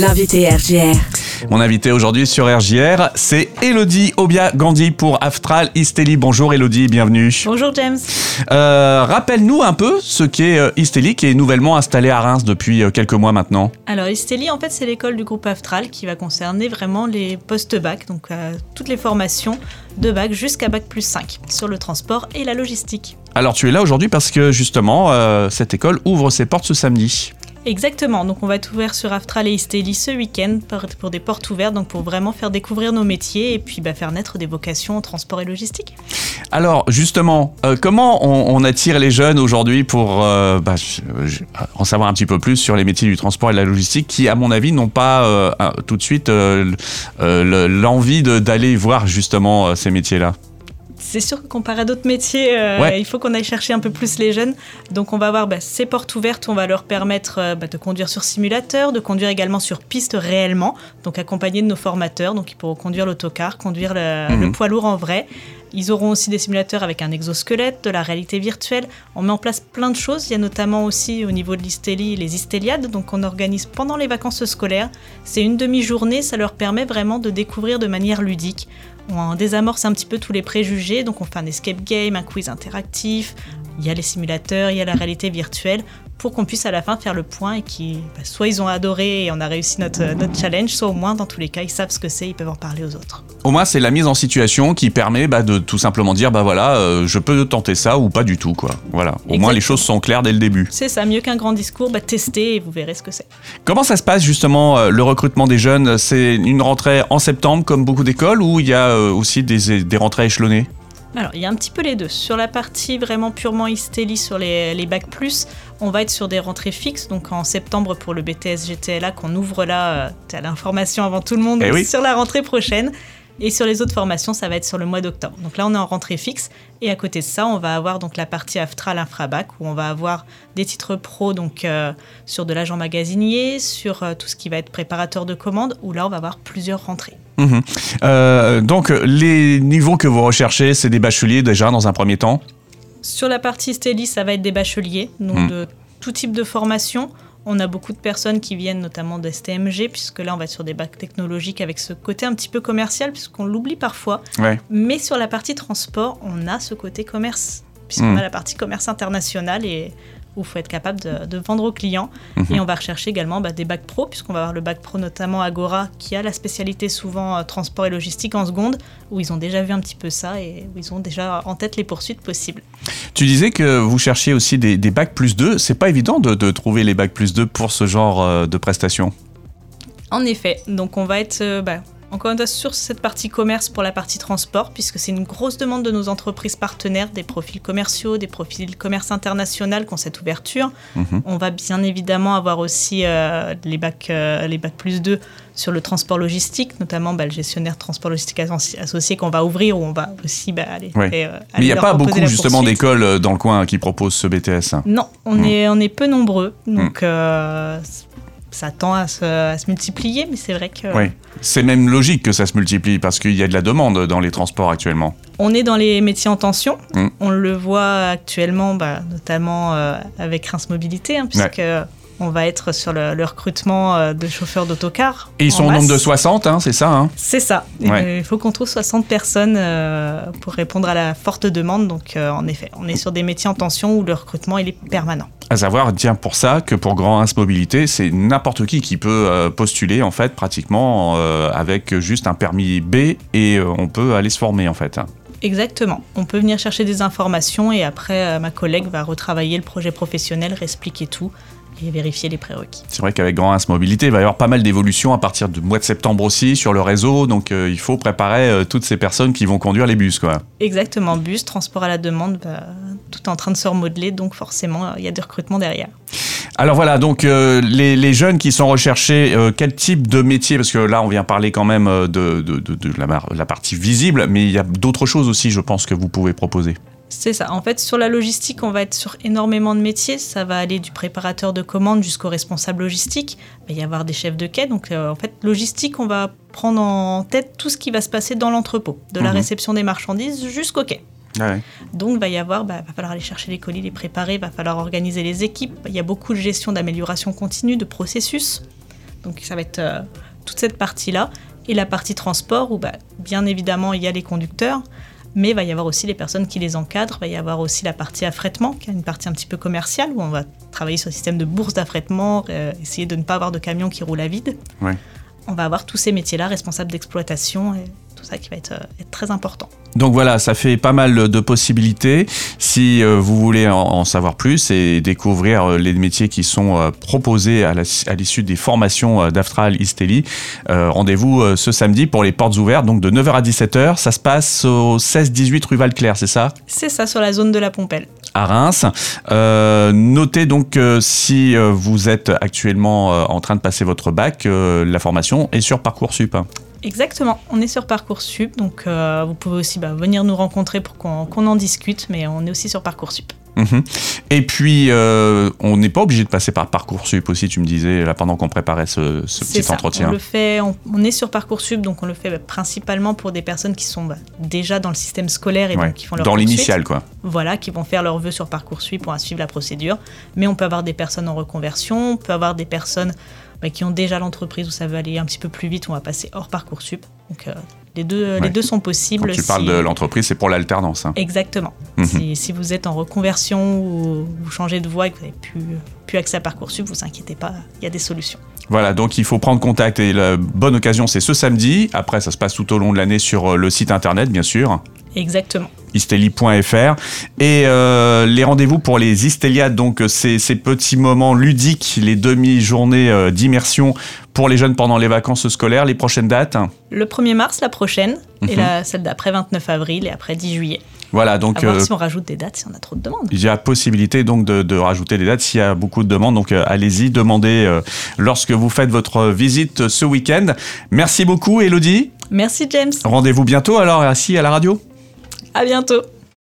L'invité RGR. Mon invité aujourd'hui sur RJR, c'est Elodie Obia Gandhi pour Aftral Isteli. Bonjour Elodie, bienvenue. Bonjour James. Euh, Rappelle-nous un peu ce qu'est euh, Isteli qui est nouvellement installé à Reims depuis euh, quelques mois maintenant. Alors Isteli, en fait, c'est l'école du groupe Aftral qui va concerner vraiment les post-bac, donc euh, toutes les formations de bac jusqu'à bac plus 5 sur le transport et la logistique. Alors tu es là aujourd'hui parce que justement euh, cette école ouvre ses portes ce samedi. Exactement, donc on va être ouvert sur Aftral et Isteli ce week-end pour, des portes ouvertes, donc pour vraiment faire découvrir nos métiers et puis bah, faire naître des vocations en transport et logistique. Alors justement, euh, comment on, attire les jeunes aujourd'hui pour euh, bah, en savoir un petit peu plus sur les métiers du transport et de la logistique qui, à mon avis, n'ont pas euh, tout de suite l'envie d'aller voir justement ces métiers-là? C'est sûr que comparé à d'autres métiers, euh, Ouais. il faut qu'on aille chercher un peu plus les jeunes. Donc on va avoir bah, ces portes ouvertes, on va leur permettre euh, bah, de conduire sur simulateur, de conduire également sur piste réellement, donc accompagnés de nos formateurs. Donc ils pourront conduire l'autocar, conduire le, Mhm. le poids lourd en vrai. Ils auront aussi des simulateurs avec un exosquelette, de la réalité virtuelle. On met en place plein de choses. Il y a notamment aussi au niveau de l'Istélie les Istéliades, donc on organise pendant les vacances scolaires. C'est une demi-journée, ça leur permet vraiment de découvrir de manière ludique. On désamorce un petit peu tous les préjugés, donc on fait un escape game, un quiz interactif, il y a les simulateurs, il y a la réalité virtuelle, pour qu'on puisse à la fin faire le point et qui, bah, soit ils ont adoré et on a réussi notre, notre challenge, soit au moins dans tous les cas ils savent ce que c'est, ils peuvent en parler aux autres. Au moins, c'est la mise en situation qui permet bah, de tout simplement dire bah voilà, euh, je peux tenter ça ou pas du tout quoi. Voilà. Au moins, les choses sont claires dès le début. C'est ça, mieux qu'un grand discours, bah, testez et vous verrez ce que c'est. Comment ça se passe justement euh, le recrutement des jeunes? C'est une rentrée en septembre comme beaucoup d'écoles ou il y a euh, aussi des, des rentrées échelonnées? Alors, il y a un petit peu les deux. Sur la partie vraiment purement Istélie, sur les, les bacs plus, on va être sur des rentrées fixes. Donc en septembre pour le BTS GTLA qu'on ouvre là, euh, t'as l'information avant tout le monde Eh oui. sur la rentrée prochaine. Et sur les autres formations, ça va être sur le mois d'octobre. Donc là, on est en rentrée fixe. Et à côté de ça, on va avoir donc la partie Aftral Infrabac où on va avoir des titres pro donc euh, sur de l'agent magasinier, sur euh, tout ce qui va être préparateur de commandes, où là, on va avoir plusieurs rentrées. Mhm. Euh, Donc, les niveaux que vous recherchez, c'est des bacheliers déjà dans un premier temps? Sur la partie Stélie, ça va être des bacheliers, donc Mm. de tout type de formation. On a beaucoup de personnes qui viennent notamment de STMG, puisque là, on va être sur des bacs technologiques avec ce côté un petit peu commercial, puisqu'on l'oublie parfois. Ouais. Mais sur la partie transport, on a ce côté commerce, puisqu'on Mm. a la partie commerce international et où il faut être capable de, de vendre aux clients. Mhm. Et on va rechercher également bah, des bacs pro, puisqu'on va avoir le bac pro notamment Agora, qui a la spécialité souvent euh, transport et logistique en seconde, où ils ont déjà vu un petit peu ça et où ils ont déjà en tête les poursuites possibles. Tu disais que vous cherchiez aussi des, des bacs plus 2. C'est pas évident de, de trouver les bacs plus 2 pour ce genre euh, de prestations. En effet, donc on va être euh, bah, encore une fois sur cette partie commerce pour la partie transport, puisque c'est une grosse demande de nos entreprises partenaires, des profils commerciaux, des profils commerce international qui ont cette ouverture. Mhm. On va bien évidemment avoir aussi euh, les, bacs, euh, les bacs plus 2 sur le transport logistique, notamment bah, le gestionnaire transport logistique associ- associé qu'on va ouvrir, où on va aussi bah, aller. Ouais. et, euh, Mais il n'y a pas beaucoup justement d'écoles dans le coin qui proposent ce BTS. hein. Non, on, est, on est peu nombreux, donc euh, ça tend à se, à se multiplier, mais c'est vrai que... Oui. C'est même logique que ça se multiplie parce qu'il y a de la demande dans les transports actuellement. On est dans les métiers en tension. Mm. On le voit actuellement, bah, notamment euh, avec Reims Mobilité, hein, puisque on va être sur le, le recrutement euh, de chauffeurs d'autocars. Et ils sont au nombre de masse. 60, hein, c'est ça hein? C'est ça. Ouais. Il faut qu'on trouve 60 personnes euh, pour répondre à la forte demande. Donc, euh, en effet, on est sur des métiers en tension où le recrutement il est permanent. À savoir, tiens, pour ça que pour Grand 1 Mobilité, c'est n'importe qui qui peut postuler en fait pratiquement avec juste un permis B et on peut aller se former en fait. Exactement. On peut venir chercher des informations et après, ma collègue va retravailler le projet professionnel, réexpliquer tout et vérifier les prérequis. C'est vrai qu'avec Grand 1 Mobilité, il va y avoir pas mal d'évolutions à partir du mois de septembre aussi sur le réseau, donc euh, il faut préparer euh, toutes ces personnes qui vont conduire les bus quoi. Exactement, bus, transport à la demande, bah, tout est en train de se remodeler, donc forcément, il y a des recrutements derrière. Alors voilà, donc euh, les, les jeunes qui sont recherchés, euh, quel type de métier? Parce que là, on vient parler quand même de, de- de- de la, mar- la partie visible, mais il y a d'autres choses aussi, je pense, que vous pouvez proposer. C'est ça. En fait, sur la logistique, on va être sur énormément de métiers. Ça va aller du préparateur de commandes jusqu'au responsable logistique. Il va y avoir des chefs de quai. Donc, euh, en fait, logistique, on va prendre en tête tout ce qui va se passer dans l'entrepôt, de la Mhm. réception des marchandises jusqu'au quai. Ouais. Donc, il va y avoir, bah, va falloir aller chercher les colis, les préparer, va falloir organiser les équipes. Il y a beaucoup de gestion d'amélioration continue, de processus. Donc ça va être euh, toute cette partie-là. Et la partie transport, où bah, bien évidemment il y a les conducteurs, mais il va y avoir aussi les personnes qui les encadrent, il va y avoir aussi la partie affrètement, qui est une partie un petit peu commerciale, où on va travailler sur le système de bourse d'affrètement, euh, essayer de ne pas avoir de camions qui roulent à vide. Ouais. On va avoir tous ces métiers-là, responsables d'exploitation, tout ça qui va être, euh, être très important. Donc voilà, ça fait pas mal de possibilités. Si euh, vous voulez en, savoir plus et découvrir euh, les métiers qui sont proposés à l'issue des formations d'Aftral Isteli, rendez-vous ce samedi pour les portes ouvertes, donc de 9h à 17h. Ça se passe au 16-18 rue Valclair, c'est ça? C'est ça sur la zone de la Pompelle. à Reims. Euh, notez donc euh, si vous êtes actuellement euh, en train de passer votre bac, la formation est sur Parcoursup. Exactement, on est sur Parcoursup, donc euh, vous pouvez aussi bah, venir nous rencontrer pour qu'on en discute, mais on est aussi sur Parcoursup. Mhm. Et puis, euh, on n'est pas obligé de passer par Parcoursup aussi, tu me disais, là, pendant qu'on préparait ce, ce petit ça, entretien. On le fait, on, on est sur Parcoursup, donc on le fait bah, principalement pour des personnes qui sont bah, déjà dans le système scolaire et Ouais, donc qui font leur Dans l'initial, quoi. Voilà, qui vont faire leur vœu sur Parcoursup pour suivre la procédure. Mais on peut avoir des personnes en reconversion, on peut avoir des personnes bah, qui ont déjà l'entreprise où ça veut aller un petit peu plus vite, on va passer hors Parcoursup. Donc euh, les, deux, Ouais. les deux sont Quand possibles. tu parles de l'entreprise, c'est pour l'alternance. hein. Exactement. Mhm. si, si vous êtes en reconversion ou vous changez de voie et que vous n'avez plus, plus accès à Parcoursup, vous inquiétez pas, il y a des solutions. Voilà, donc il faut prendre contact et la bonne occasion, c'est ce samedi. Après, ça se passe tout au long de l'année sur euh, le site internet, bien sûr. Exactement. isteli.fr et euh, les rendez-vous pour les Istéliades, donc euh, ces, ces petits moments ludiques, les demi-journées euh, d'immersion pour les jeunes pendant les vacances scolaires, les prochaines dates? Le 1er mars, la prochaine, et Mhm. la, celle d'après 29 avril et après 10 juillet. Voilà, À donc voir euh, si on rajoute des dates si on a trop de demandes. il y a possibilité donc de, de rajouter des dates s'il y a beaucoup de demandes. Donc euh, allez-y, demandez euh, lorsque vous faites votre visite ce week-end. Merci beaucoup, Elodie. Merci James, Rendez-vous bientôt alors ici à la radio. À bientôt.